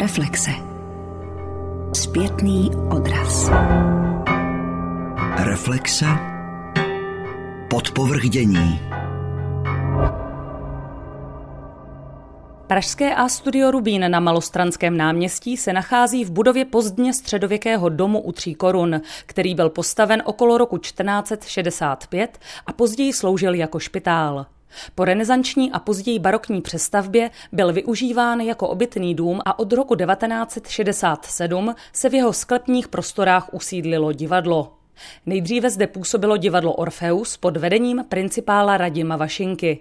Reflexe. Zpětný odraz. Reflexe. Podpovrchdění. Pražské A studio Rubín na Malostranském náměstí se nachází v budově pozdně středověkého domu u tří korun, který byl postaven okolo roku 1465 a později sloužil jako špitál. Po renesanční a později barokní přestavbě byl využíván jako obytný dům a od roku 1967 se v jeho sklepních prostorách usídlilo divadlo. Nejdříve zde působilo divadlo Orfeus pod vedením principála Radima Vašinky.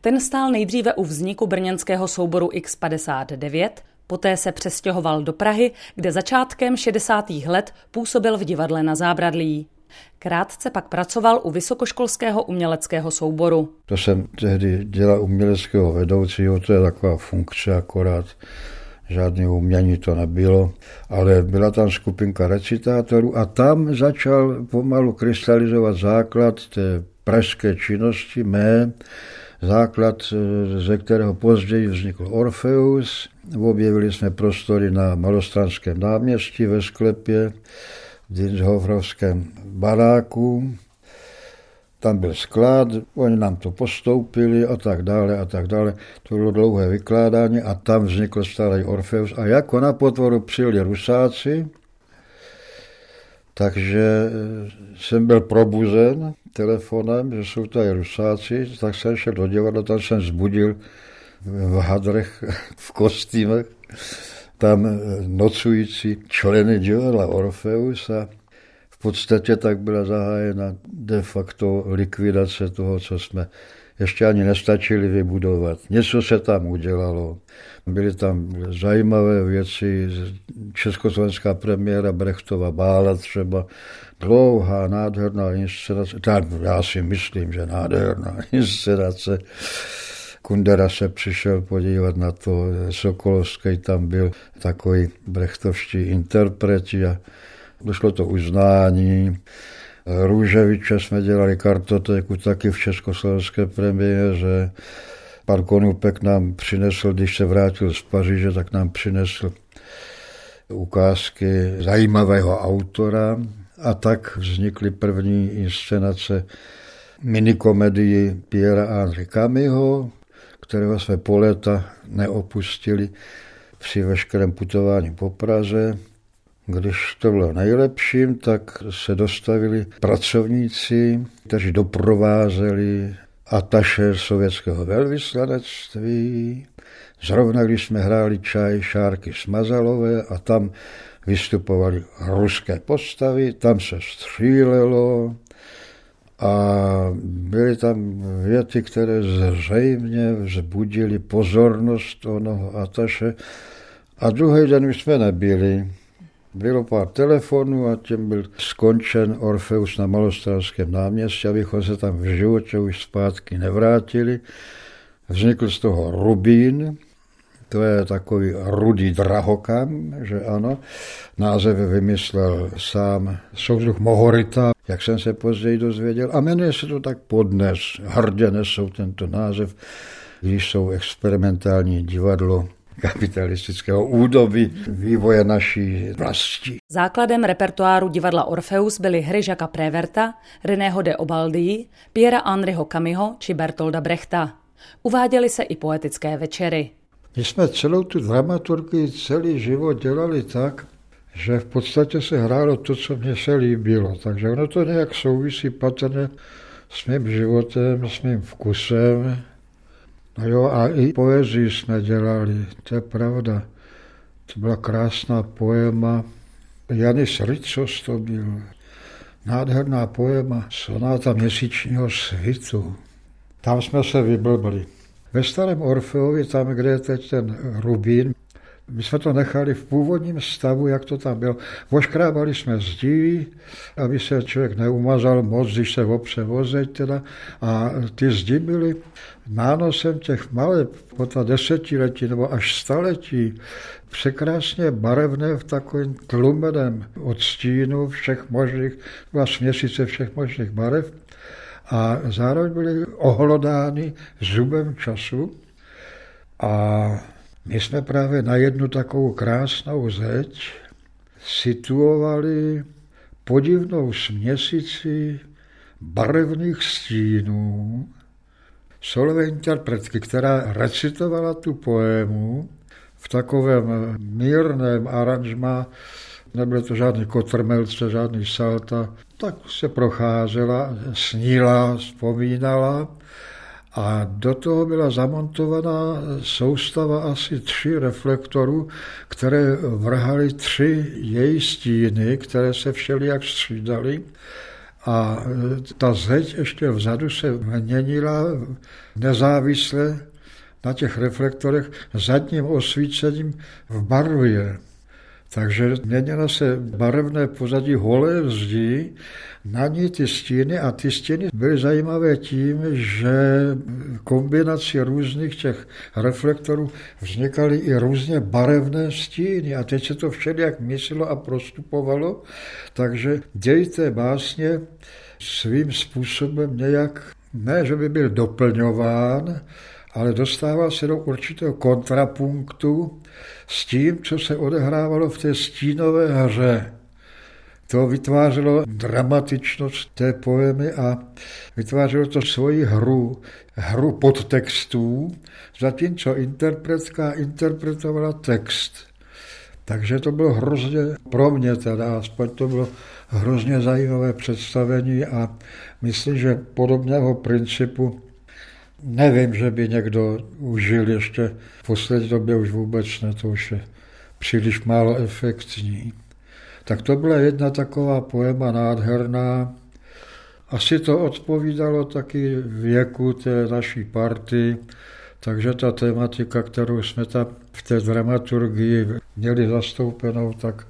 Ten stál nejdříve u vzniku brněnského souboru X59, poté se přestěhoval do Prahy, kde začátkem 60. let působil v divadle na Zábradlí. Krátce pak pracoval u Vysokoškolského uměleckého souboru. To jsem tehdy dělal uměleckého vedoucího, to je taková funkce akorát. Žádné umění to nebylo, ale byla tam skupinka recitátorů a tam začal pomalu krystalizovat základ té pražské činnosti mé, základ, ze kterého později vznikl Orfeus. Objevili jsme prostory na Malostranském náměstí ve sklepě, v Dinshofrovském baráku. Tam byl sklad, oni nám to postoupili a tak dále a tak dále. To bylo dlouhé vykládání a tam vznikl starý Orfeus. A jako na potvoru přijeli Rusáci, takže jsem byl probuzen telefonem, že jsou tady Rusáci, tak jsem šel do divadla, tam jsem zbudil v hadrech, v kostýmech tam eh, nocující členy divadla Orfeus a v podstatě tak byla zahájena de facto likvidace toho, co jsme ještě ani nestačili vybudovat. Něco se tam udělalo. Byly tam zajímavé věci, československá premiéra Brechtova Bála třeba, dlouhá, nádherná inscenace, tak já si myslím, že nádherná inscenace Kundera se přišel podívat na to, Sokolovský tam byl takový brechtovští interpreti a došlo to uznání. Růževiče jsme dělali kartotéku taky v československé premiéře. Pan Konupek nám přinesl, když se vrátil z Paříže, tak nám přinesl ukázky zajímavého autora a tak vznikly první inscenace minikomedii Piera Henri kterého jsme po léta neopustili při veškerém putování po Praze. Když to bylo nejlepším, tak se dostavili pracovníci, kteří doprovázeli ataše sovětského velvyslanectví. Zrovna když jsme hráli čaj Šárky Smazalové a tam vystupovali ruské postavy, tam se střílelo, a byly tam věty, které zřejmě vzbudily pozornost onoho Ataše. A druhý den už jsme nebyli. Bylo pár telefonů a tím byl skončen Orfeus na Malostranském náměstí, abychom se tam v životě už zpátky nevrátili. Vznikl z toho Rubín, to je takový rudý drahokam, že ano. Název vymyslel sám soudruh Mohorita, jak jsem se později dozvěděl. A jmenuje se to tak podnes. Hrdě nesou tento název, když jsou experimentální divadlo kapitalistického údoby vývoje naší vlasti. Základem repertoáru divadla Orfeus byly hry Žaka Préverta, Reného de Obaldii, Piera Andriho Kamiho či Bertolda Brechta. Uváděly se i poetické večery. My jsme celou tu dramaturgii celý život dělali tak, že v podstatě se hrálo to, co mně se líbilo. Takže ono to nějak souvisí patrně s mým životem, s mým vkusem. No jo, a i poezii jsme dělali, to je pravda. To byla krásná poema. Janis Ricos to byl. Nádherná poema, sonáta měsíčního svitu. Tam jsme se vyblbli. Ve starém Orfeovi, tam, kde je teď ten Rubín, my jsme to nechali v původním stavu, jak to tam bylo. Voškrábali jsme zdí, aby se člověk neumazal moc, když se opře vozeď teda. A ty zdi byly nánosem těch malé, po ta desetiletí nebo až staletí, překrásně barevné v takovém tlumeném odstínu všech možných, byla směsice všech možných barev a zároveň byly ohlodány zubem času. A My jsme právě na jednu takovou krásnou zeď situovali podivnou směsici barevných stínů, solové interpretky, která recitovala tu poému v takovém mírném aranžma, nebyly to žádný kotrmelce, žádný salta, tak se procházela, sníla, vzpomínala a do toho byla zamontovaná soustava asi tři reflektorů, které vrhaly tři její stíny, které se všelijak střídaly. A ta zeď ještě vzadu se měnila nezávisle na těch reflektorech zadním osvícením v barvě. Takže měnila se barevné pozadí holé zdi, na ní ty stíny a ty stíny byly zajímavé tím, že kombinací různých těch reflektorů vznikaly i různě barevné stíny. A teď se to všelijak myslelo a prostupovalo, takže děj té básně svým způsobem nějak, ne, že by byl doplňován, ale dostával se do určitého kontrapunktu s tím, co se odehrávalo v té stínové hře. To vytvářelo dramatičnost té poemy a vytvářelo to svoji hru, hru podtextů, zatímco interpretka interpretovala text. Takže to bylo hrozně, pro mě teda, aspoň to bylo hrozně zajímavé představení a myslím, že podobného principu nevím, že by někdo užil ještě v poslední době už vůbec ne, to už je příliš málo efektní. Tak to byla jedna taková poema nádherná. Asi to odpovídalo taky věku té naší party, takže ta tematika, kterou jsme tam v té dramaturgii měli zastoupenou, tak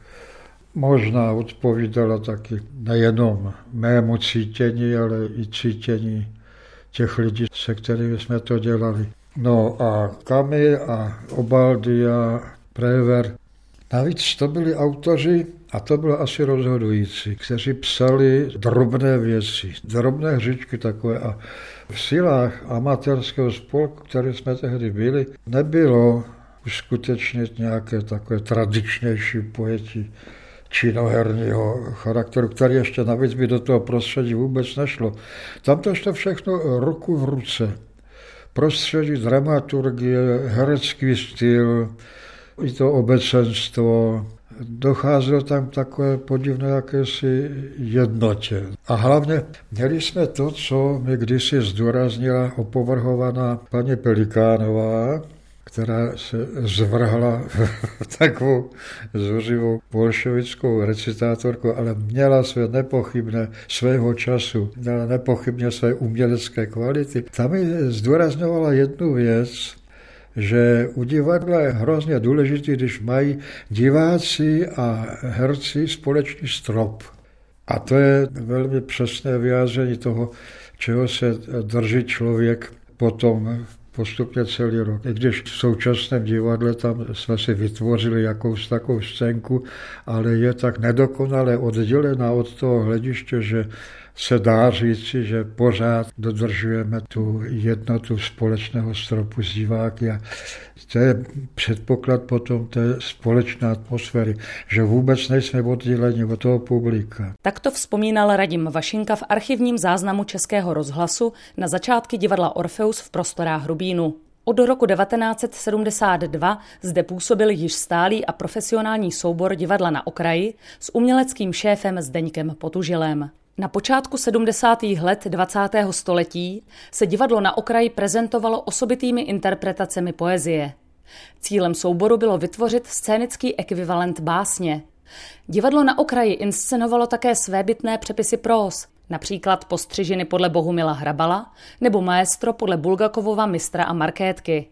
možná odpovídala taky nejenom mému cítění, ale i cítění těch lidí, se kterými jsme to dělali. No a Kamy a Obaldy a Prever. Navíc to byli autoři, a to bylo asi rozhodující, kteří psali drobné věci, drobné hřičky takové a v silách amatérského spolku, který jsme tehdy byli, nebylo uskutečnit nějaké takové tradičnější pojetí činoherního charakteru, který ještě navíc by do toho prostředí vůbec nešlo. Tam to ještě všechno ruku v ruce. Prostředí, dramaturgie, herecký styl, i to obecenstvo, docházelo tam takové podivné jakési jednotě. A hlavně měli jsme to, co mi kdysi zdůraznila opovrhovaná paní Pelikánová, která se zvrhla v takovou zuřivou bolševickou recitátorku, ale měla své nepochybné svého času, měla nepochybně své umělecké kvality. Tam mi zdůrazňovala jednu věc, že u divadla je hrozně důležité, když mají diváci a herci společný strop. A to je velmi přesné vyjádření toho, čeho se drží člověk potom postupně celý rok. I když v současném divadle tam jsme si vytvořili jakousi takovou scénku, ale je tak nedokonale oddělená od toho hlediště, že se dá říci, že pořád dodržujeme tu jednotu společného stropu z diváky a to je předpoklad potom té společné atmosféry, že vůbec nejsme odděleni od toho publika. Tak to vzpomínal Radim Vašinka v archivním záznamu Českého rozhlasu na začátky divadla Orfeus v prostorách Hrubínu. Od roku 1972 zde působil již stálý a profesionální soubor divadla na okraji s uměleckým šéfem Zdeňkem Potužilem. Na počátku 70. let 20. století se divadlo na okraji prezentovalo osobitými interpretacemi poezie. Cílem souboru bylo vytvořit scénický ekvivalent básně. Divadlo na okraji inscenovalo také svébytné přepisy prós, například postřižiny podle Bohumila Hrabala nebo maestro podle Bulgakovova mistra a markétky.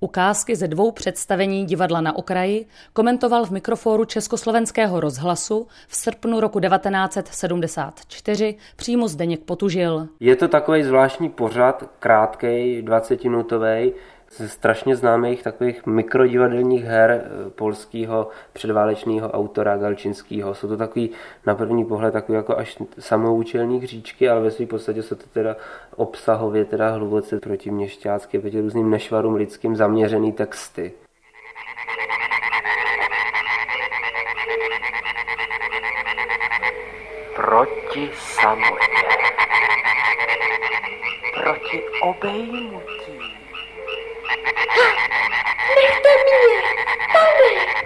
Ukázky ze dvou představení divadla na okraji komentoval v mikrofóru Československého rozhlasu v srpnu roku 1974 přímo Zdeněk Potužil. Je to takový zvláštní pořad, krátkej, 20-minutový, ze strašně známých takových mikrodivadelních her eh, polského předválečného autora Galčinského. Jsou to takový na první pohled takový jako až samoučelní hříčky, ale ve své podstatě jsou to teda obsahově teda hluboce proti měšťácky, proti různým nešvarům lidským zaměřený texty. Proti samotě. Proti obejmu Nechte mě, pane!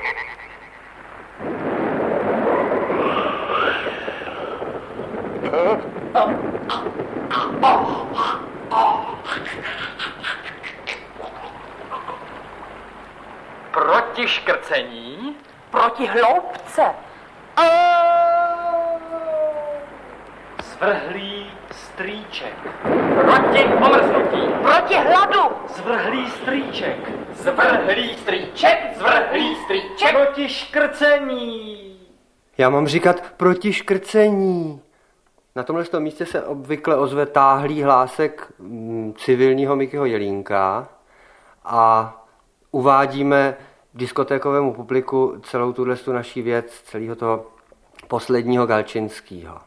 Proti škrcení, Proti hloubce. zvrhlý strýček. Proti omrznutí, Proti hladu. zvrhlý strýček. Zvrhlý strýček, zvrhlý strýček. Proti škrcení. Já mám říkat proti škrcení. Na tomhle tom místě se obvykle ozve táhlý hlásek mm, civilního Mikyho Jelínka a uvádíme diskotékovému publiku celou tuhle tu naší věc, celého toho posledního Galčinského.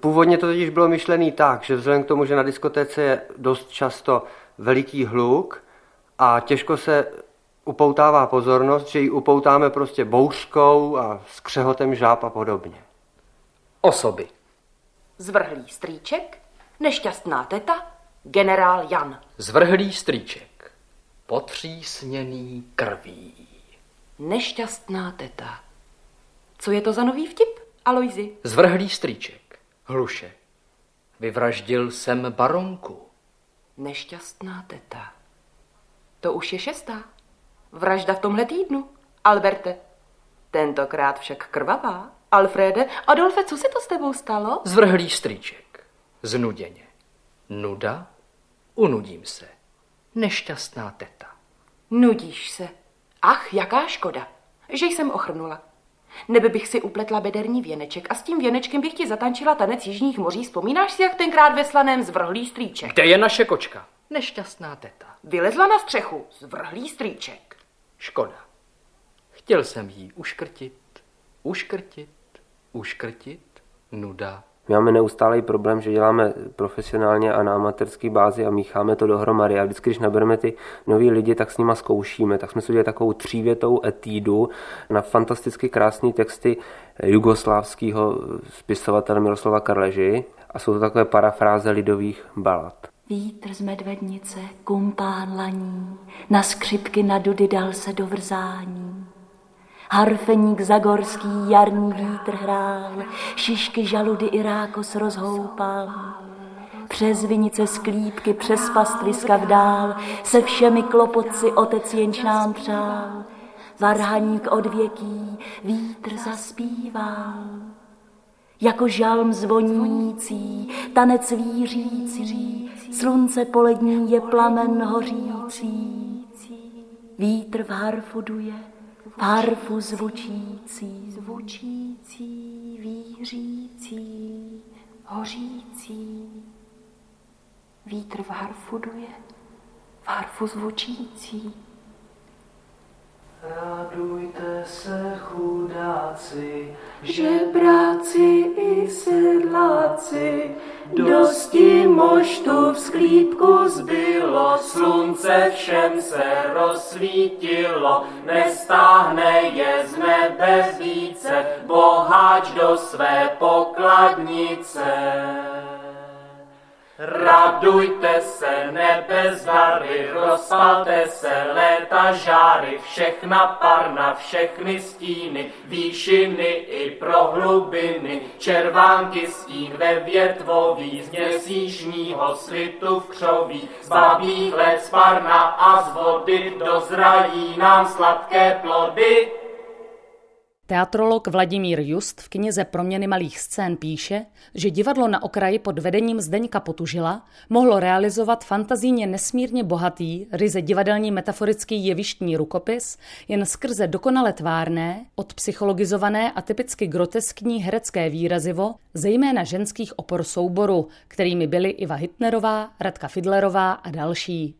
Původně to totiž bylo myšlené tak, že vzhledem k tomu, že na diskotéce je dost často veliký hluk a těžko se upoutává pozornost, že ji upoutáme prostě bouřkou a skřehotem žáb a podobně. Osoby. Zvrhlý strýček, nešťastná teta, generál Jan. Zvrhlý strýček. Potřísněný krví. Nešťastná teta. Co je to za nový vtip, Alojzi? Zvrhlý strýček. Hluše. Vyvraždil jsem baronku. Nešťastná teta. To už je šestá. Vražda v tomhle týdnu. Alberte. Tentokrát však krvavá. Alfrede, Adolfe, co se to s tebou stalo? Zvrhlý strýček. Znuděně. Nuda? Unudím se. Nešťastná teta. Nudíš se. Ach, jaká škoda, že jsem ochrnula. Nebe bych si upletla bederní věneček a s tím věnečkem bych ti zatančila tanec jižních moří. Vzpomínáš si, jak tenkrát ve slaném zvrhlý strýček? Kde je naše kočka? Nešťastná teta. Vylezla na střechu zvrhlý strýček. Škoda. Chtěl jsem jí uškrtit, uškrtit, uškrtit. Nuda. My máme neustálý problém, že děláme profesionálně a na amatérský bázi a mícháme to dohromady. A vždycky, když nabereme ty nový lidi, tak s nima zkoušíme. Tak jsme si udělali takovou třívětou etídu na fantasticky krásné texty jugoslávského spisovatele Miroslava Karleži. A jsou to takové parafráze lidových balad. Vítr z medvednice, kumpán laní, na skřipky na dudy dal se do vrzání. Harfeník zagorský jarní vítr hrál, šišky žaludy i rákos rozhoupal. Přes vinice sklípky, přes pastviska vdál, se všemi klopotci otec jenž nám přál. Varhaník odvěký vítr zaspíval. Jako žalm zvonící, tanec vířící, slunce polední je plamen hořící. Vítr v harfu duje, harfu zvučící, zvučící, vířící, hořící. Vítr v harfu duje, v harfu zvučící. Radujte se chudáci, Žebráci i sedláci, dosti moštu v sklípku zbylo, slunce všem se rozsvítilo, nestáhne je z nebe více, boháč do své pokladnice. Radujte se, nebezdary, rozpalte se, léta žáry, všechna parna, všechny stíny, výšiny i prohlubiny, červánky stín ve větvový, z měsíčního svitu v křoví, z babích let z parna a z vody dozrají nám sladké plody. Teatrolog Vladimír Just v knize Proměny malých scén píše, že divadlo na okraji pod vedením Zdeňka Potužila mohlo realizovat fantazíně nesmírně bohatý, ryze divadelní metaforický jevištní rukopis jen skrze dokonale tvárné, odpsychologizované a typicky groteskní herecké výrazivo, zejména ženských opor souboru, kterými byly Iva Hitnerová, Radka Fidlerová a další.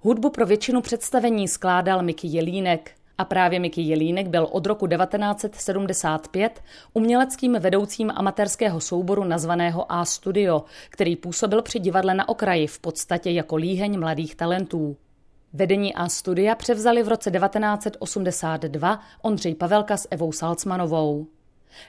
Hudbu pro většinu představení skládal Miky Jelínek, a právě Miky Jelínek byl od roku 1975 uměleckým vedoucím amatérského souboru nazvaného A Studio, který působil při divadle na okraji v podstatě jako líheň mladých talentů. Vedení A Studia převzali v roce 1982 Ondřej Pavelka s Evou Salcmanovou.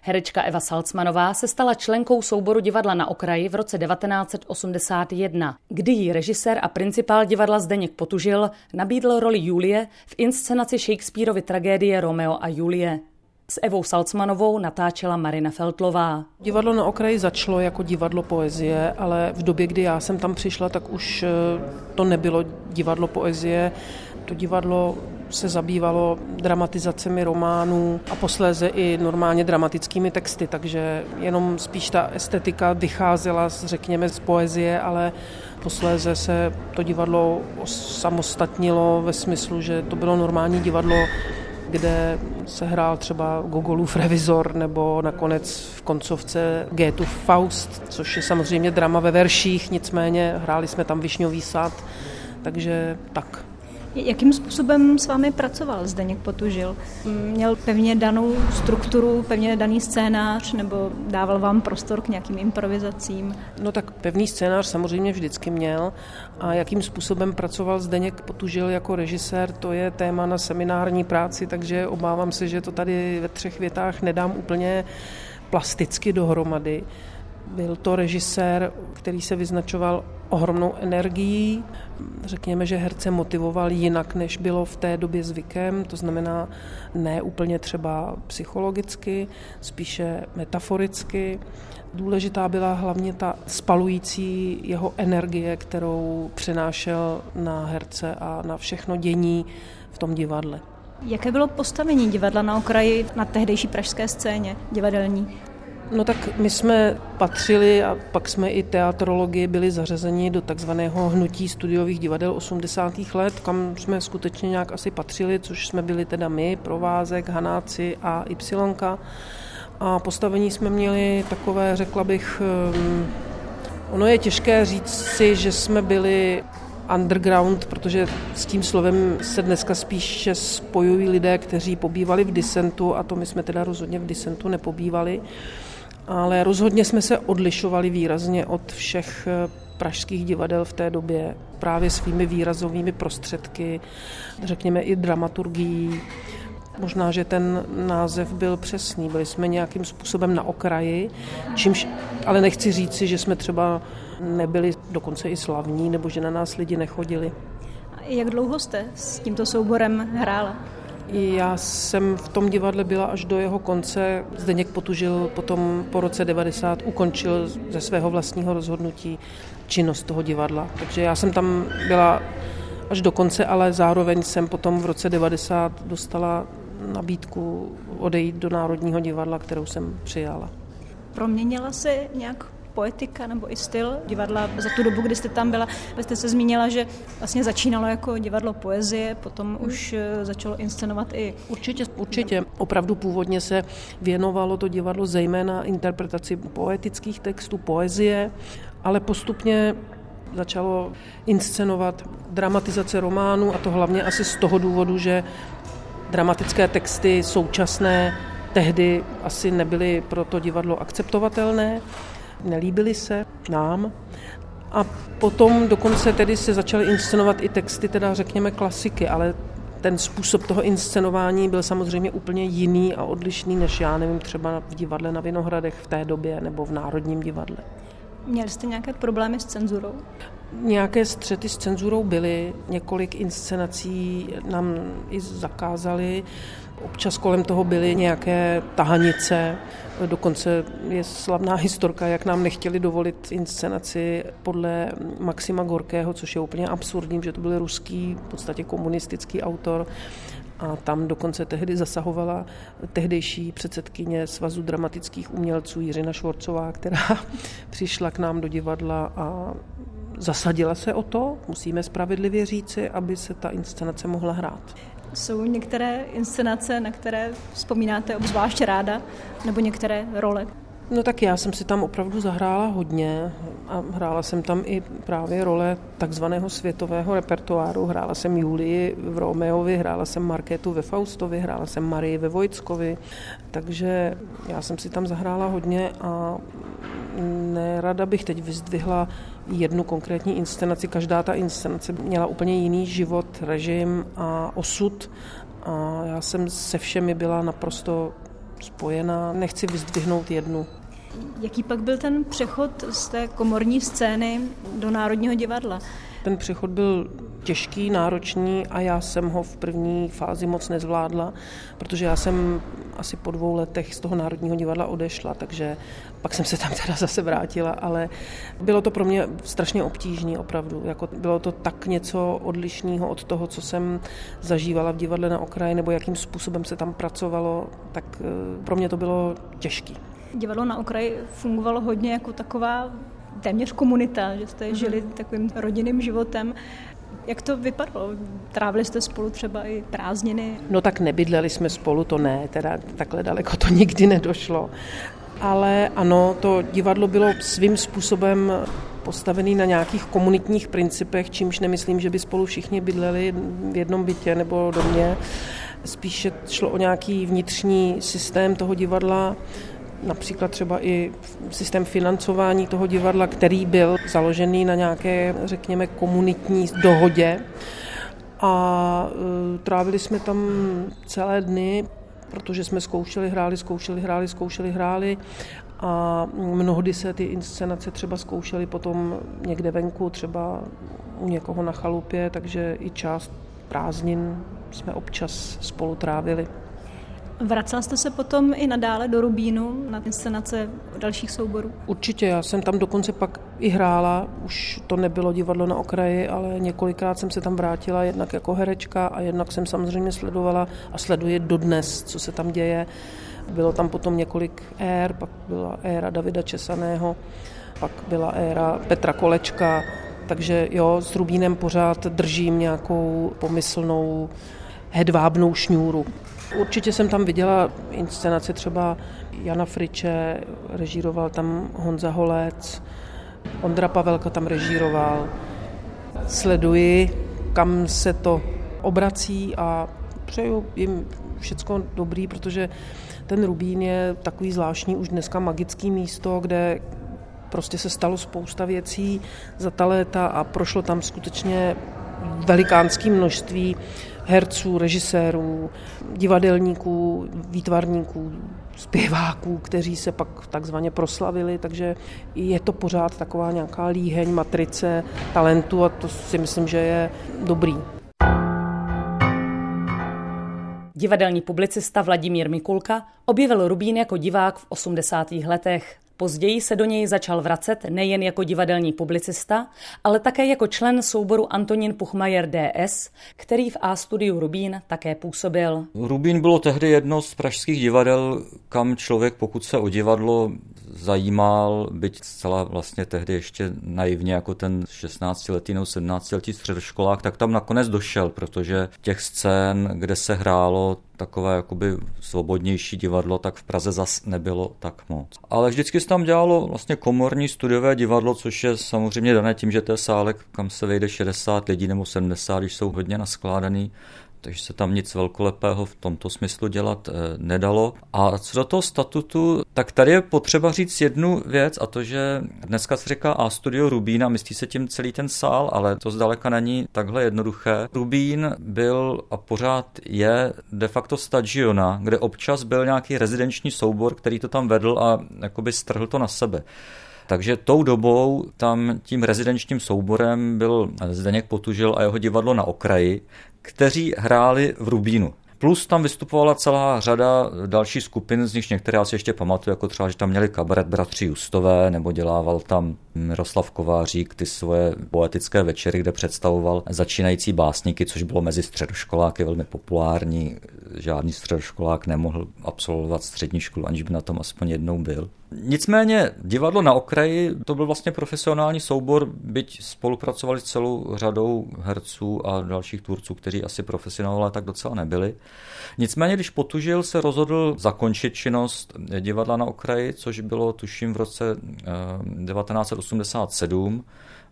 Herečka Eva Salcmanová se stala členkou souboru divadla na okraji v roce 1981, kdy jí režisér a principál divadla Zdeněk Potužil nabídl roli Julie v inscenaci Shakespeareovy tragédie Romeo a Julie. S Evou Salcmanovou natáčela Marina Feltlová. Divadlo na okraji začalo jako divadlo poezie, ale v době, kdy já jsem tam přišla, tak už eh, to nebylo divadlo poezie. To divadlo se zabývalo dramatizacemi románů a posléze i normálně dramatickými texty, takže jenom spíš ta estetika vycházela, řekněme, z poezie, ale posléze se to divadlo samostatnilo ve smyslu, že to bylo normální divadlo, kde se hrál třeba Gogolův revizor nebo nakonec v koncovce Gétův Faust, což je samozřejmě drama ve verších, nicméně hráli jsme tam Višňový sad, takže tak. Jakým způsobem s vámi pracoval Zdeněk Potužil? Měl pevně danou strukturu, pevně daný scénář, nebo dával vám prostor k nějakým improvizacím? No tak pevný scénář samozřejmě vždycky měl. A jakým způsobem pracoval Zdeněk Potužil jako režisér, to je téma na seminární práci, takže obávám se, že to tady ve třech větách nedám úplně plasticky dohromady. Byl to režisér, který se vyznačoval ohromnou energií. Řekněme, že herce motivoval jinak, než bylo v té době zvykem, to znamená ne úplně třeba psychologicky, spíše metaforicky. Důležitá byla hlavně ta spalující jeho energie, kterou přenášel na herce a na všechno dění v tom divadle. Jaké bylo postavení divadla na okraji na tehdejší pražské scéně divadelní? No tak my jsme patřili a pak jsme i teatrologii byli zařazeni do takzvaného hnutí studiových divadel 80. let, kam jsme skutečně nějak asi patřili, což jsme byli teda my, Provázek, Hanáci a Y. A postavení jsme měli takové, řekla bych, um, ono je těžké říct si, že jsme byli underground, protože s tím slovem se dneska spíše spojují lidé, kteří pobývali v disentu a to my jsme teda rozhodně v disentu nepobývali ale rozhodně jsme se odlišovali výrazně od všech eh, pražských divadel v té době právě svými výrazovými prostředky, řekněme i dramaturgií. Možná, že ten název byl přesný. Byli jsme nějakým způsobem na okraji, čímž, ale nechci říci, že jsme třeba nebyli dokonce i slavní, nebo že na nás lidi nechodili. Jak dlouho jste s tímto souborem hrála? Já jsem v tom divadle byla až do jeho konce. Zdeněk Potužil potom po roce 90 ukončil ze svého vlastního rozhodnutí činnost toho divadla. Takže já jsem tam byla až do konce, ale zároveň jsem potom v roce 90 dostala nabídku odejít do Národního divadla, kterou jsem přijala. Proměnila se nějak poetika nebo i styl divadla za tu dobu, kdy jste tam byla. Vy jste se zmínila, že vlastně začínalo jako divadlo poezie, potom hmm. už eh, začalo inscenovat i... Určitě, určitě. Opravdu původně se věnovalo to divadlo zejména interpretaci poetických textů, poezie, ale postupně začalo inscenovat dramatizace románů a to hlavně asi z toho důvodu, že dramatické texty současné tehdy asi nebyly pro to divadlo akceptovatelné nelíbily se nám. A potom dokonce tedy se začaly inscenovat i texty, teda řekněme klasiky, ale ten způsob toho inscenování byl samozřejmě úplně jiný a odlišný, než já nevím, třeba v divadle na Vinohradech v té době nebo v Národním divadle. Měli jste nějaké problémy s cenzurou? Nějaké střety s cenzurou byly, několik inscenací nám i zakázali, občas kolem toho byly nějaké tahanice, dokonce je slavná historka, jak nám nechtěli dovolit inscenaci podle Maxima Gorkého, což je úplně absurdní, že to byl ruský, v podstatě komunistický autor, a tam dokonce tehdy zasahovala tehdejší předsedkyně Svazu dramatických umělců Jiřina Švorcová, která přišla k nám do divadla a zasadila se o to, musíme spravedlivě říci, aby se ta inscenace mohla hrát. Jsou některé inscenace, na které vzpomínáte obzvlášť ráda, nebo některé role? No tak já jsem si tam opravdu zahrála hodně a hrála jsem tam i právě role takzvaného světového repertoáru. Hrála jsem Julii v Romeovi, hrála jsem Markétu ve Faustovi, hrála jsem Marii ve Vojtskovi, takže já jsem si tam zahrála hodně a nerada bych teď vyzdvihla jednu konkrétní inscenaci. Každá ta inscenace měla úplně jiný život, režim a osud a já jsem se všemi byla naprosto spojená. Nechci vyzdvihnout jednu. Jaký pak byl ten přechod z té komorní scény do Národního divadla? Ten přechod byl těžký, náročný a já jsem ho v první fázi moc nezvládla, protože já jsem asi po dvou letech z toho Národního divadla odešla, takže pak jsem se tam teda zase vrátila, ale bylo to pro mě strašně obtížné opravdu. Jako bylo to tak něco odlišného od toho, co jsem zažívala v divadle na okraji, nebo jakým způsobem se tam pracovalo, tak eh, pro mě to bylo těžké. Divadlo na okraji fungovalo hodně jako taková téměř komunita, že jste žili takovým rodinným životem. Jak to vypadalo? Trávili jste spolu třeba i prázdniny? No tak nebydleli jsme spolu, to ne, teda takhle daleko to nikdy nedošlo. Ale ano, to divadlo bylo svým způsobem postavený na nějakých komunitních principech, čímž nemyslím, že by spolu všichni bydleli v jednom bytě nebo domě. Spíše šlo o nějaký vnitřní systém toho divadla, například třeba i systém financování toho divadla, který byl založený na nějaké, řekněme, komunitní dohodě. A e, trávili jsme tam celé dny, protože jsme zkoušeli, hráli, zkoušeli, hráli, zkoušeli, hráli a mnohdy se ty inscenace třeba zkoušely potom někde venku, třeba u někoho na chalupě, takže i část prázdnin jsme občas spolu trávili. Vracel jste se potom i nadále do Rubínu na inscenace dalších souborů? Určitě, já jsem tam dokonce pak i hrála, už to nebylo divadlo na okraji, ale několikrát jsem se tam vrátila, jednak jako herečka a jednak jsem samozřejmě sledovala a sleduji dodnes, co se tam děje. Bylo tam potom několik ér, pak byla éra Davida Česaného, pak byla éra Petra Kolečka, takže jo, s Rubínem pořád držím nějakou pomyslnou hedvábnou šňůru. Určitě jsem tam viděla inscenace třeba Jana Friče, režíroval tam Honza Holec, Ondra Pavelka tam režíroval. Sleduji, kam se to obrací a přeju jim všecko dobrý, protože ten Rubín je takový zvláštní už dneska magický místo, kde prostě se stalo spousta věcí za ta léta a prošlo tam skutečně velikánské množství herců, režisérů, divadelníků, výtvarníků, zpěváků, kteří se pak takzvaně proslavili, takže je to pořád taková nějaká líheň, matrice talentu a to si myslím, že je dobrý. Divadelní publicista Vladimír Mikulka objevil Rubín jako divák v 80. letech. Později se do něj začal vracet nejen jako divadelní publicista, ale také jako člen souboru Antonín Puchmajer DS, který v A studiu Rubín také působil. Rubín bylo tehdy jedno z pražských divadel, kam člověk, pokud se o divadlo zajímal, byť zcela vlastně tehdy ještě naivně jako ten 16-letý nebo 17-letý středoškolák, tak tam nakonec došel, protože těch scén, kde se hrálo takové jakoby svobodnější divadlo, tak v Praze zas nebylo tak moc. Ale vždycky tam dělalo vlastně komorní studiové divadlo, což je samozřejmě dané tím, že to je sálek, kam se vejde 60 lidí nebo 70, když jsou hodně naskládaný takže se tam nic velkolepého v tomto smyslu dělat eh, nedalo. A co do toho statutu, tak tady je potřeba říct jednu věc a to, že dneska se říká A studio Rubín a myslí se tím celý ten sál, ale to zdaleka není takhle jednoduché. Rubín byl a pořád je de facto stagiona, kde občas byl nějaký rezidenční soubor, který to tam vedl a jakoby strhl to na sebe. Takže tou dobou tam tím rezidenčním souborem byl Zdeněk Potužil a jeho divadlo na okraji, kteří hráli v Rubínu. Plus tam vystupovala celá řada dalších skupin, z nich některé asi ještě pamatuju, jako třeba, že tam měli kabaret Bratři Justové, nebo dělával tam Miroslav Kovářík ty svoje poetické večery, kde představoval začínající básníky, což bylo mezi středoškoláky velmi populární. Žádný středoškolák nemohl absolvovat střední školu, aniž by na tom aspoň jednou byl. Nicméně divadlo na okraji to byl vlastně profesionální soubor, byť spolupracovali s celou řadou herců a dalších tvůrců, kteří asi profesionálové tak docela nebyli. Nicméně, když potužil, se rozhodl zakončit činnost divadla na okraji, což bylo tuším v roce 1987.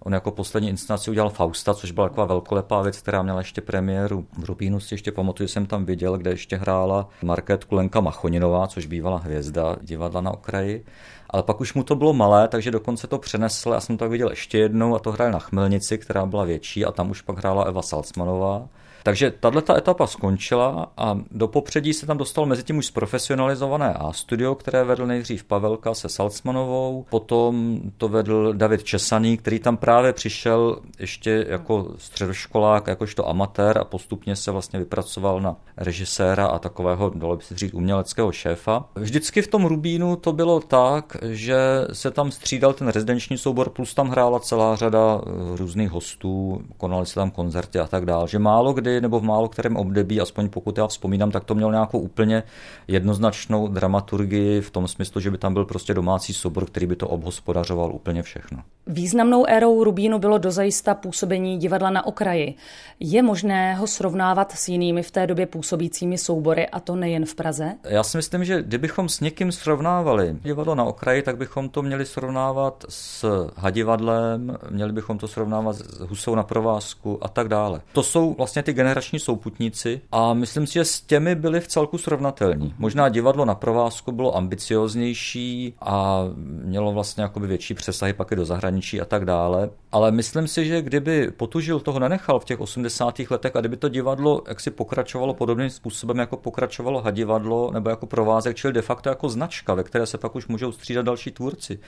On jako poslední inscenaci udělal Fausta, což byla taková velkolepá věc, která měla ještě premiéru v Rubínu. Si ještě pamatuju, jsem tam viděl, kde ještě hrála Market Kulenka Machoninová, což bývala hvězda divadla na okraji. Ale pak už mu to bylo malé, takže dokonce to přenesl. Já jsem to tak viděl ještě jednou a to hráli na Chmelnici, která byla větší a tam už pak hrála Eva Salzmanová. Takže tahle ta etapa skončila a do popředí se tam dostal mezi tím už zprofesionalizované A studio, které vedl nejdřív Pavelka se Salzmanovou, potom to vedl David Česaný, který tam právě přišel ještě jako středoškolák, jakožto amatér a postupně se vlastně vypracoval na režiséra a takového, dalo by se říct, uměleckého šéfa. Vždycky v tom Rubínu to bylo tak, že se tam střídal ten rezidenční soubor, plus tam hrála celá řada eh, různých hostů, konaly se tam koncerty a tak dále. Že málo kdy nebo v málo kterém období, aspoň pokud já vzpomínám, tak to mělo nějakou úplně jednoznačnou dramaturgii v tom smyslu, že by tam byl prostě domácí soubor, který by to obhospodařoval úplně všechno. Významnou érou Rubínu bylo dozajista působení divadla na okraji. Je možné ho srovnávat s jinými v té době působícími soubory a to nejen v Praze? Já si myslím, že kdybychom s někým srovnávali divadlo na okraji, tak bychom to měli srovnávat s Hadivadlem, měli bychom to srovnávat s Husou na provázku a tak dále. To jsou vlastně ty generační souputníci a myslím si, že s těmi byli v celku srovnatelní. Možná divadlo na provázku bylo ambicioznější a mělo vlastně jakoby větší přesahy pak i do zahraničí a tak dále. Ale myslím si, že kdyby Potužil toho nenechal v těch 80. letech a kdyby to divadlo jaksi pokračovalo podobným způsobem, jako pokračovalo Hadivadlo nebo jako provázek, čili de facto jako značka, ve které se pak už můžou střídat další tvůrci.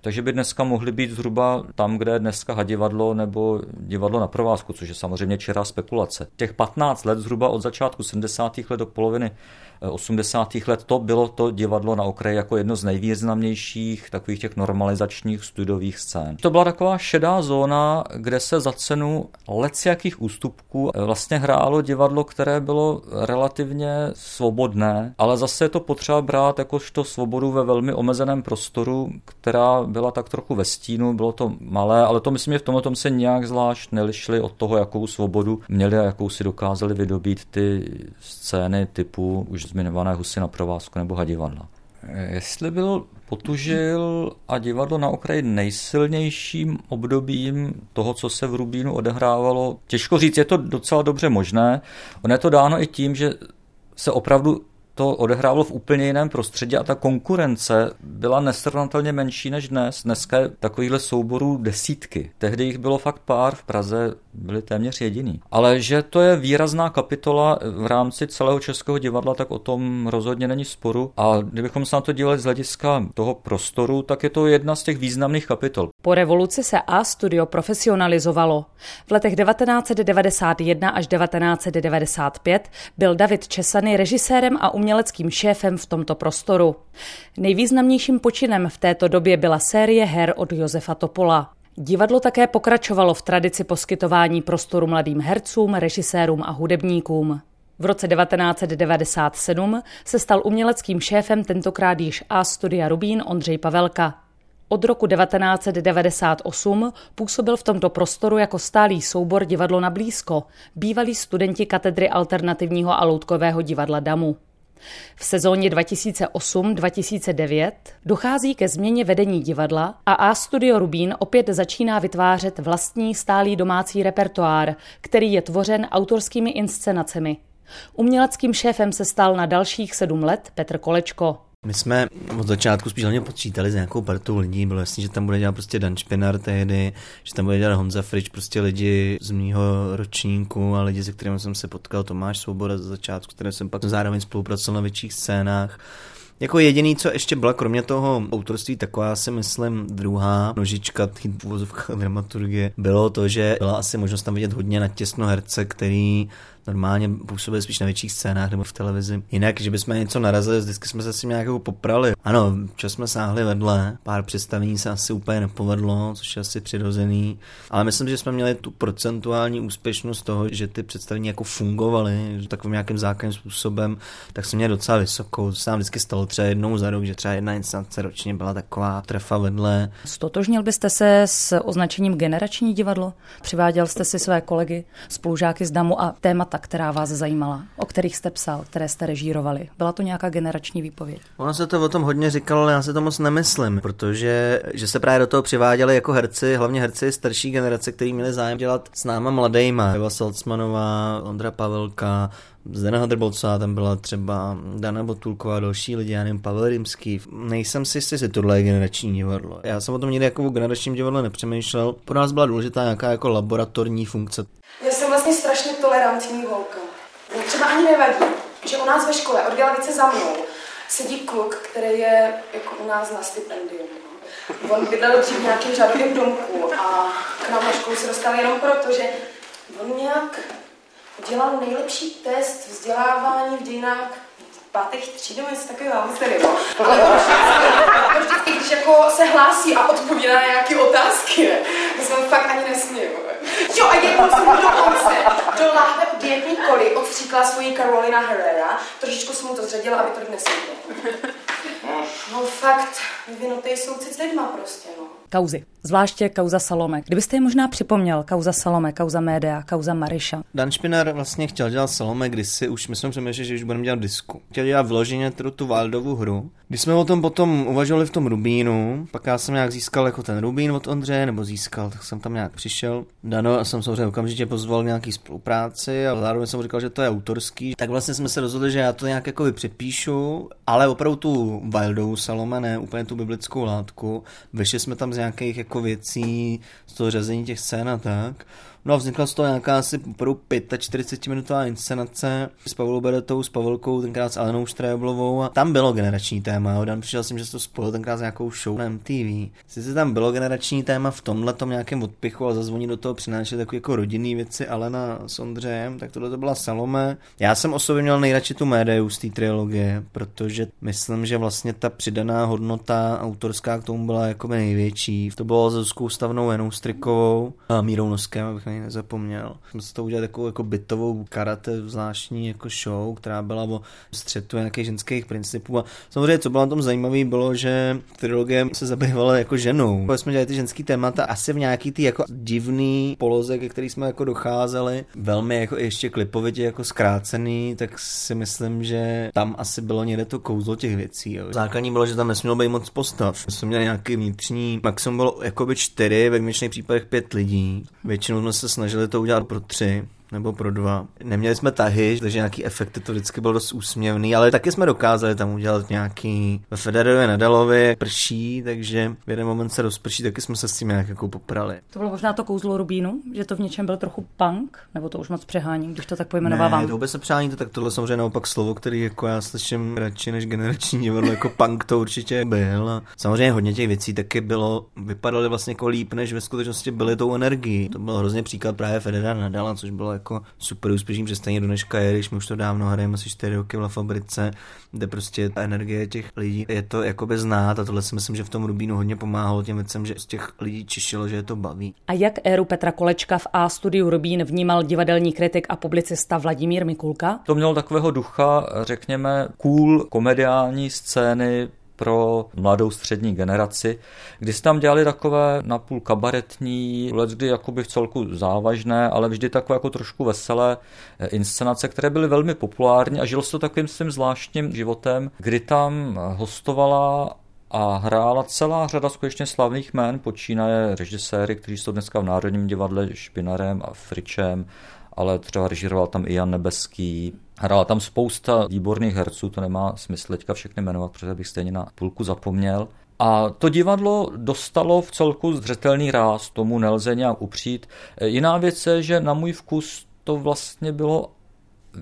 Takže by dneska mohli být zhruba tam, kde je dneska Hadivadlo nebo divadlo na provázku, což je samozřejmě čirá spekulace. Těch 15 let zhruba od začátku 70. let do poloviny 80. let to bylo to divadlo na okraji jako jedno z nejvýznamnějších takových těch normalizačních studových scén. To byla taková šedá zóna, kde se za cenu jakých ústupků vlastně hrálo divadlo, které bylo relativně svobodné, ale zase je to potřeba brát jakožto svobodu ve velmi omezeném prostoru, která byla tak trochu ve stínu, bylo to malé, ale to myslím, že v tomhle tom se nějak zvlášť nelišili od toho, jakou svobodu měli a jakou si dokázali vydobít ty scény typu už zmiňované Husy na provázku nebo Hadivadla. Jestli byl Potužil a divadlo na okraji nejsilnějším obdobím toho, co se v Rubínu odehrávalo, těžko říct, je to docela dobře možné. Ono je to dáno i tím, že se opravdu to odehrávalo v úplně jiném prostředí a ta konkurence byla nesrovnatelně menší než dnes. Dneska je takovýchhle souborů desítky. Tehdy jich bylo fakt pár, v Praze byli téměř jediný. Ale že to je výrazná kapitola v rámci celého českého divadla, tak o tom rozhodně není sporu. A kdybychom se na to dívali z hlediska toho prostoru, tak je to jedna z těch významných kapitol. Po revoluci se A studio profesionalizovalo. V letech 1991 až 1995 byl David Česany režisérem a uměleckým šéfem v tomto prostoru. Nejvýznamnějším počinem v této době byla série her od Josefa Topola. Divadlo také pokračovalo v tradici poskytování prostoru mladým hercům, režisérům a hudebníkům. V roce 1997 se stal uměleckým šéfem tentokrát již A studia Rubín Ondřej Pavelka. Od roku 1998 působil v tomto prostoru jako stálý soubor divadlo na blízko, bývalí studenti katedry alternativního a loutkového divadla Damu. V sezóně 2008-2009 dochází ke změně vedení divadla a A Studio Rubín opět začíná vytvářet vlastní stálý domácí repertoár, který je tvořen autorskými inscenacemi. Uměleckým šéfem se stal na dalších sedm let Petr Kolečko. My jsme od začátku spíš hlavně počítali s nějakou partou lidí, bylo jasné, že tam bude dělat prostě Dan Špinar tehdy, že tam bude dělat Honza Frič, prostě lidi z mýho ročníku a lidi, se kterými jsem se potkal, Tomáš Svoboda za začátku, s kterým jsem pak zároveň spolupracoval na větších scénách. Jako jediný, co ještě byla, kromě toho autorství, taková si myslím druhá nožička té dramaturgie, bylo to, že byla asi možnost tam vidět hodně natěsno herce, který normálně působili spíš na větších scénách nebo v televizi. Jinak, že bychom něco narazili, vždycky jsme se s tím nějak jako poprali. Ano, čas jsme sáhli vedle, pár představení se asi úplně nepovedlo, což je asi přirozený, ale myslím, že jsme měli tu procentuální úspěšnost toho, že ty představení jako fungovaly, takovým nějakým základním způsobem, tak jsme měli docela vysokou. To se nám vždycky stalo třeba jednou za rok, že třeba jedna instance ročně byla taková trefa vedle. Stotožnil byste se s označením generační divadlo? Přiváděl jste si své kolegy, spolužáky z DAMu a témata která vás zajímala, o kterých jste psal, které jste režírovali? Byla to nějaká generační výpověď? Ono se to o tom hodně říkalo, ale já si to moc nemyslím, protože že se právě do toho přiváděli jako herci, hlavně herci starší generace, kteří měli zájem dělat s náma mladejma. Eva Salcmanová, Ondra Pavelka, Zdena Hadrbolcová, tam byla třeba Dana Botulková, další lidi, já nevím, Pavel Rimský. Nejsem si jistý, jestli tohle je generační divadlo. Já jsem o tom nikdy jako o generačním divadle nepřemýšlel. Pro nás byla důležitá nějaká jako laboratorní funkce. Já jsem vlastně strašně tolerantní holka. Mě třeba ani nevadí, že u nás ve škole od Galavice za mnou sedí kluk, který je jako u nás na stipendium. On bydlel dřív v nějakém řadovém domku a k nám na školu se dostal jenom proto, že on nějak dělal nejlepší test vzdělávání v dějinách pátých nebo něco takového, moc nevím. Ale on vždycky, vždycky, když jako se hlásí a odpovídá na nějaké otázky, ne? to jsem fakt ani nesměl. Jo, a jednou jsem mu dokonce do láhve dietní koly odstříkla svoji Carolina Herrera, trošičku jsem mu to zředila, aby to nesvěděl. No fakt, vyvinutý soucit s lidma prostě, no. Kauzy, zvláště kauza Salome. Kdybyste je možná připomněl, kauza Salome, kauza média, kauza Mariša. Dan Špinar vlastně chtěl dělat Salome kdysi, už my jsme přemýšleli, že už budeme dělat disku. Chtěl dělat vyloženě tu, tu Wildovou hru. Když jsme o tom potom uvažovali v tom Rubínu, pak já jsem nějak získal jako ten Rubín od Ondřeje, nebo získal, tak jsem tam nějak přišel. Dano a jsem samozřejmě okamžitě pozval nějaký spolupráci a zároveň jsem říkal, že to je autorský. Tak vlastně jsme se rozhodli, že já to nějak jako přepíšu, ale opravdu tu Wildovou Salome, ne úplně tu biblickou látku. Vyšli jsme tam z nějakých jako věcí, z toho řazení těch scén a tak. No a vznikla z toho nějaká asi opravdu 45 minutová inscenace s Pavlou Beretou, s Pavelkou, tenkrát s Alenou Štreblovou a tam bylo generační téma. Dan přišel jsem, že se to spojil tenkrát s nějakou show na MTV. Sice tam bylo generační téma v tomhle tom nějakém odpichu a zazvoní do toho přinášet takové jako rodinné věci Alena s Ondřejem, tak tohle to byla Salome. Já jsem osobně měl nejradši tu médiu z té trilogie, protože myslím, že vlastně ta přidaná hodnota autorská k tomu byla jako největší. To bylo se Zuzkou Stavnou Jenou Strikovou a Mírou Noskem, abych na nezapomněl. Jsme se to udělali takovou jako bytovou karate zvláštní jako show, která byla o střetu nějakých ženských principů. A samozřejmě, co bylo na tom zajímavé, bylo, že trilogie se zabývala jako ženou. Když jsme dělali ty ženský témata, asi v nějaký ty jako divný poloze, ke který jsme jako docházeli, velmi jako ještě klipovitě jako zkrácený, tak si myslím, že tam asi bylo někde to kouzlo těch věcí. Jo. Základní bylo, že tam nesmělo být moc postav. Jsme měli nějaký vnitřní, maximum bylo jakoby čtyři, ve většiných případech pět lidí. Většinou jsme se snažili to udělat pro tři nebo pro dva. Neměli jsme tahy, takže nějaký efekty to vždycky bylo dost úsměvný, ale taky jsme dokázali tam udělat nějaký ve Federově Nadalovi prší, takže v jeden moment se rozprší, taky jsme se s tím nějak jako poprali. To bylo možná to kouzlo Rubínu, že to v něčem byl trochu punk, nebo to už moc přeháním, když to tak pojmenovávám. Ne, to vůbec se přehání, to tak tohle samozřejmě naopak slovo, který jako já slyším radši než generační divadlo, jako punk to určitě byl. A samozřejmě hodně těch věcí taky bylo, vypadaly vlastně jako líp, než ve skutečnosti byly tou energií. To byl hrozně příklad právě Federa Nadala, což bylo jako super úspěšný přestání do dneška je, když my už to dávno hrajeme asi 4 roky v La Fabrice, kde prostě ta energie těch lidí je to jakoby znát a tohle si myslím, že v tom Rubínu hodně pomáhalo těm věcem, že z těch lidí čišilo, že je to baví. A jak éru Petra Kolečka v A studiu Rubín vnímal divadelní kritik a publicista Vladimír Mikulka? To mělo takového ducha, řekněme, cool komediální scény, pro mladou střední generaci, kdy se tam dělali takové napůl kabaretní, let kdy jakoby v celku závažné, ale vždy takové jako trošku veselé eh, inscenace, které byly velmi populární a žilo se to takovým svým zvláštním životem, kdy tam hostovala a hrála celá řada skutečně slavných jmén, počínaje režiséry, kteří jsou dneska v Národním divadle Špinarem a Fričem, ale třeba režíroval tam i Jan Nebeský, Hrála tam spousta výborných herců, to nemá smysl teďka všechny jmenovat, protože bych stejně na půlku zapomněl. A to divadlo dostalo v celku zřetelný ráz, tomu nelze nějak upřít. Jiná věc je, že na můj vkus to vlastně bylo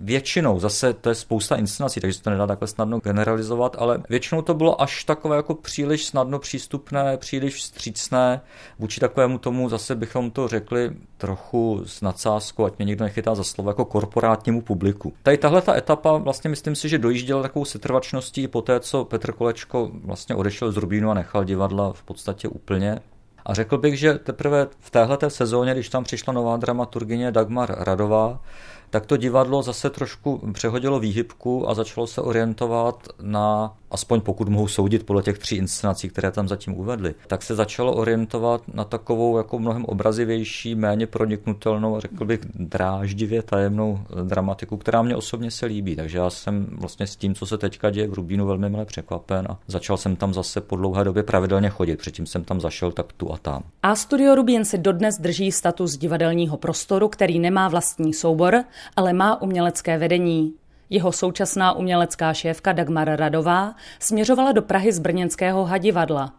většinou, zase to je spousta inscenací, takže se to nedá takhle snadno generalizovat, ale většinou to bylo až takové jako příliš snadno přístupné, příliš vstřícné vůči takovému tomu, zase bychom to řekli trochu s nadsázkou, ať mě někdo nechytá za slovo, jako korporátnímu publiku. Tady tahle ta etapa, vlastně myslím si, že dojížděla takovou setrvačností po té, co Petr Kolečko vlastně odešel z Rubínu a nechal divadla v podstatě úplně a řekl bych, že teprve v téhleté sezóně, když tam přišla nová dramaturgině Dagmar Radová, tak to divadlo zase trošku přehodilo výhybku a začalo se orientovat na aspoň pokud mohu soudit podle těch tří inscenací, které tam zatím uvedli, tak se začalo orientovat na takovou jako mnohem obrazivější, méně proniknutelnou, řekl bych dráždivě tajemnou dramatiku, která mě osobně se líbí. Takže já jsem vlastně s tím, co se teďka děje v Rubínu, velmi milé překvapen a začal jsem tam zase po dlouhé době pravidelně chodit. Předtím jsem tam zašel tak tu a tam. A Studio Rubín si dodnes drží status divadelního prostoru, který nemá vlastní soubor, ale má umělecké vedení. Jeho současná umělecká šéfka Dagmar Radová směřovala do Prahy z brněnského hadivadla.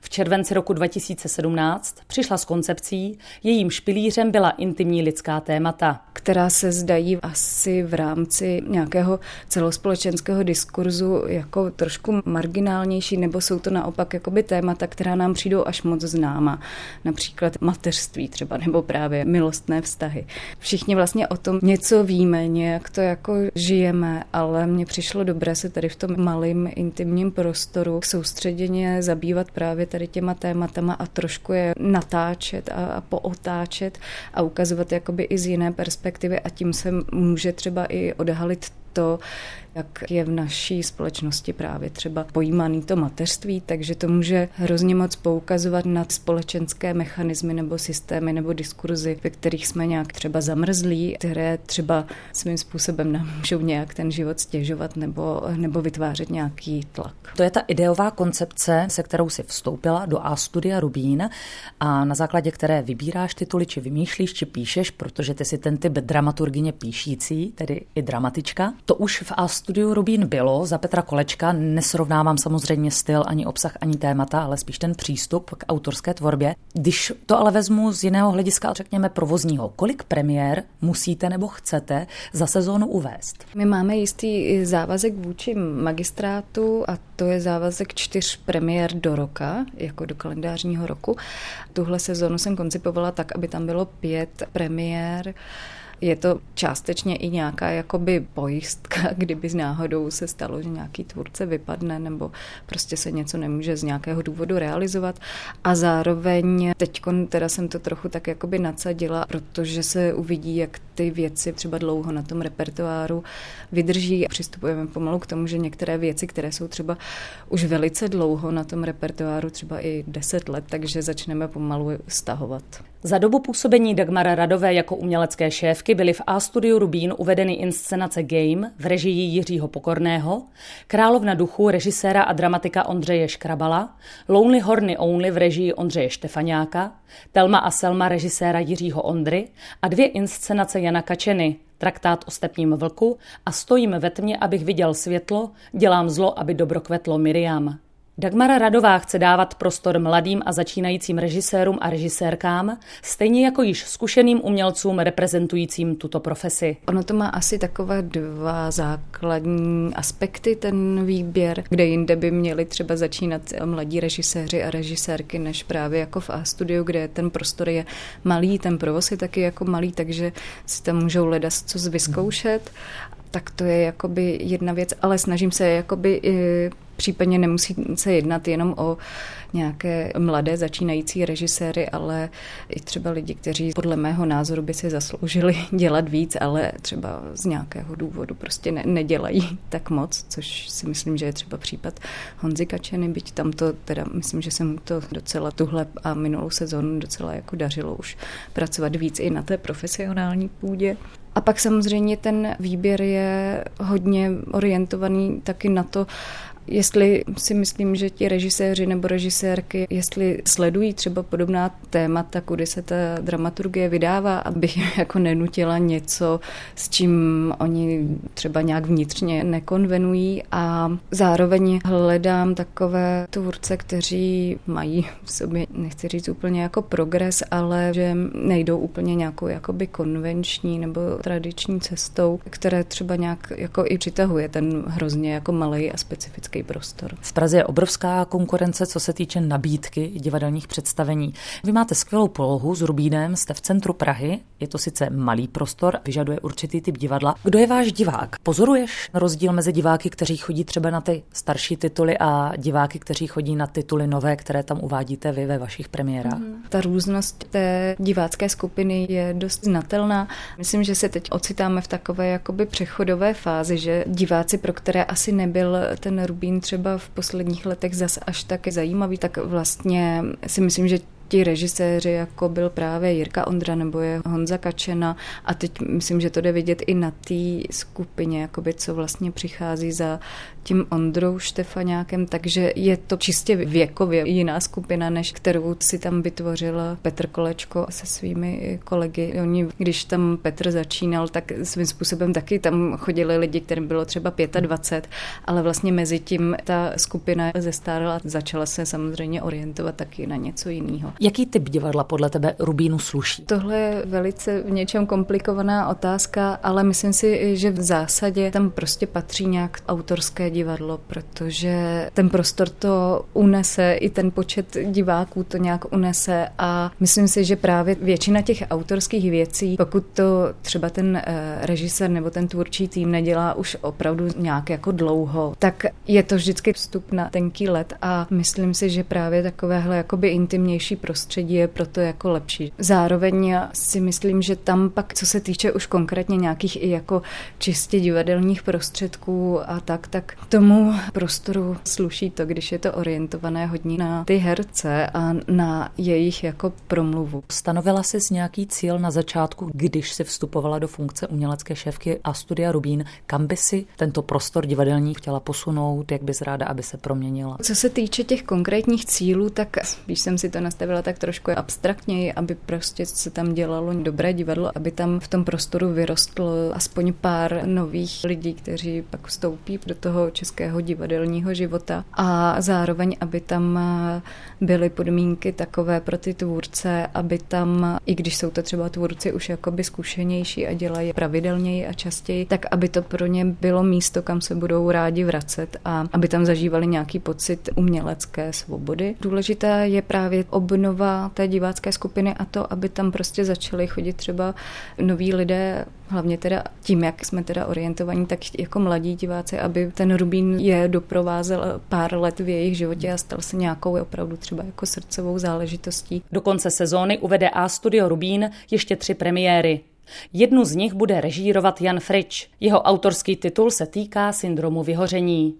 V červenci roku 2017 přišla s koncepcí, jejím špilířem byla intimní lidská témata. Která se zdají asi v rámci nějakého celospolečenského diskurzu jako trošku marginálnější, nebo jsou to naopak jakoby témata, která nám přijdou až moc známa. Například mateřství třeba, nebo právě milostné vztahy. Všichni vlastně o tom něco víme, nějak to jako žijeme, ale mně přišlo dobré se tady v tom malém intimním prostoru soustředěně zabývat právě právě tady těma tématama a trošku je natáčet a, a pootáčet a ukazovat jakoby i z jiné perspektivy a tím se může třeba i odhalit to, jak je v naší společnosti právě třeba pojímaný to mateřství, takže to může hrozně moc poukazovat na společenské mechanismy nebo systémy nebo diskurzy, ve kterých jsme nějak třeba zamrzlí, které třeba svým způsobem nám můžou nějak ten život stěžovat nebo, nebo vytvářet nějaký tlak. To je ta ideová koncepce, se kterou si vstoupila do A studia Rubín a na základě které vybíráš tituly, či vymýšlíš, či píšeš, protože ty si ten typ dramaturgině píšící, tedy i dramatička. To už v A studiu Rubín bylo za Petra Kolečka. Nesrovnávám samozřejmě styl, ani obsah, ani témata, ale spíš ten přístup k autorské tvorbě. Když to ale vezmu z jiného hlediska, řekněme provozního, kolik premiér musíte nebo chcete za sezónu uvést? My máme jistý závazek vůči magistrátu a to je závazek čtyř premiér do roka, jako do kalendářního roku. Tuhle sezónu jsem koncipovala tak, aby tam bylo pět premiér je to částečně i nějaká jakoby pojistka, kdyby z náhodou se stalo, že nějaký tvůrce vypadne nebo prostě se něco nemůže z nějakého důvodu realizovat. A zároveň teď teda jsem to trochu tak jakoby nadsadila, protože se uvidí, jak ty věci třeba dlouho na tom repertoáru vydrží. Přistupujeme pomalu k tomu, že některé věci, které jsou třeba už velice dlouho na tom repertoáru, třeba i deset let, takže začneme pomalu stahovat. Za dobu působení Dagmara Radové jako umělecké šéfky byly v A-studiu Rubín uvedeny inscenace Game v režii Jiřího Pokorného, Královna duchu režiséra a dramatika Ondřeje Škrabala, Lonely Horny Only v režii Ondřeje Štefaňáka, Telma a Selma režiséra Jiřího Ondry a dvě inscenace Jana Kačeny, traktát o stepním vlku a Stojím ve tmě, abych viděl světlo, dělám zlo, aby dobro kvetlo Miriam. Dagmara Radová chce dávat prostor mladým a začínajícím režisérům a režisérkám, stejně jako již zkušeným umělcům reprezentujícím tuto profesi. Ono to má asi takové dva základní aspekty, ten výběr, kde jinde by měli třeba začínat mladí režiséři a režisérky, než právě jako v A-studiu, kde ten prostor je malý, ten provoz je taky jako malý, takže si tam můžou ledas co vyzkoušet tak to je jakoby jedna věc, ale snažím se jakoby případně nemusí se jednat jenom o nějaké mladé začínající režiséry, ale i třeba lidi, kteří podle mého názoru by si zasloužili dělat víc, ale třeba z nějakého důvodu prostě ne, nedělají tak moc, což si myslím, že je třeba případ Honzy Kačeny, byť tam to teda, myslím, že se mu to docela tuhle a minulou sezónu docela jako dařilo už pracovat víc i na té profesionální půdě. A pak samozřejmě ten výběr je hodně orientovaný taky na to, Jestli si myslím, že ti režiséři nebo režisérky, jestli sledují třeba podobná témata, kudy se ta dramaturgie vydává, abych jako nenutila něco, s čím oni třeba nějak vnitřně nekonvenují. A zároveň hledám takové tvůrce, kteří mají v sobě, nechci říct úplně jako progres, ale že nejdou úplně nějakou jakoby konvenční nebo tradiční cestou, které třeba nějak jako i přitahuje ten hrozně jako malý a specifický umělecký prostor. V Praze je obrovská konkurence, co se týče nabídky divadelních představení. Vy máte skvělou polohu s Rubínem, jste v centru Prahy, Je to sice malý prostor, vyžaduje určitý typ divadla. Kdo je váš divák? Pozoruješ rozdíl mezi diváky, kteří chodí třeba na ty starší tituly a diváky, kteří chodí na tituly nové, které tam uvádíte vy ve vašich premiérách? Mm. Ta různost té divácké skupiny je dost znatelná. Myslím, že se teď ocitáme v takové jakoby přechodové fázi, že diváci, pro které asi nebyl ten Rubín třeba v posledních letech zas až tak zajímavý, tak vlastně si myslím, že ti režiséři, jako byl právě Jirka Ondra nebo je Honza Kačena a teď myslím, že to jde vidět i na té skupině, jakoby, co vlastně přichází za tím Ondrou Štefaňákem, takže je to čistě věkově jiná skupina, než kterou si tam vytvořil Petr Kolečko se svými kolegy. Oni, když tam Petr začínal, tak svým způsobem taky tam chodili lidi, kterým bylo třeba 25, ale vlastně mezi tím ta skupina zestárla začala se samozřejmě orientovat taky na něco jiného. Jaký typ divadla podle tebe Rubínu sluší? Tohle je velice v něčem komplikovaná otázka, ale myslím si, že v zásadě tam prostě patří nějak autorské divadlo, protože ten prostor to unese, i ten počet diváků to nějak unese a myslím si, že právě většina těch autorských věcí, pokud to třeba ten eh, režisér nebo ten tvůrčí tým nedělá už opravdu nějak jako dlouho, tak je to vždycky vstup na tenký let a myslím si, že právě takovéhle jakoby intimnější prostředí je proto jako lepší. Zároveň si myslím, že tam pak, co se týče už konkrétně nějakých i jako čistě divadelních prostředků a tak, tak tomu prostoru sluší to, když je to orientované hodně na ty herce a na jejich jako promluvu. Stanovila jsi nějaký cíl na začátku, když si vstupovala do funkce umělecké šéfky a studia Rubín, kam by si tento prostor divadelní chtěla posunout, jak bys ráda, aby se proměnila? Co se týče těch konkrétních cílů, tak když jsem si to nastavila tak trošku abstraktněji, aby prostě se tam dělalo dobré divadlo, aby tam v tom prostoru vyrostlo aspoň pár nových lidí, kteří pak vstoupí do toho českého divadelního života a zároveň, aby tam byly podmínky takové pro ty tvůrce, aby tam, i když jsou to třeba tvůrci už jakoby zkušenější a dělají pravidelněji a častěji, tak aby to pro ně bylo místo, kam se budou rádi vracet a aby tam zažívali nějaký pocit umělecké svobody. Důležitá je právě obnova té divácké skupiny a to, aby tam prostě začali chodit třeba noví lidé, hlavně teda tím, jak jsme teda orientovaní, tak jako mladí diváci, aby ten Rubín je doprovázel pár let v jejich životě a stal se nějakou opravdu třeba jako srdcovou záležitostí. Do konce sezóny uvede A Studio Rubín ještě tři premiéry. Jednu z nich bude režírovat Jan Frič. Jeho autorský titul se týká syndromu vyhoření.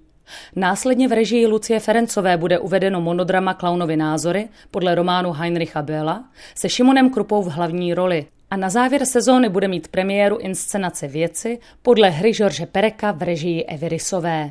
Následně v režii Lucie Ferencové bude uvedeno monodrama Klaunovi názory podle románu Heinricha Böhla se Šimonem Krupou v hlavní roli. A na závěr sezóny bude mít premiéru inscenace Věci podle hry George Pereka v režii Evy Rysové.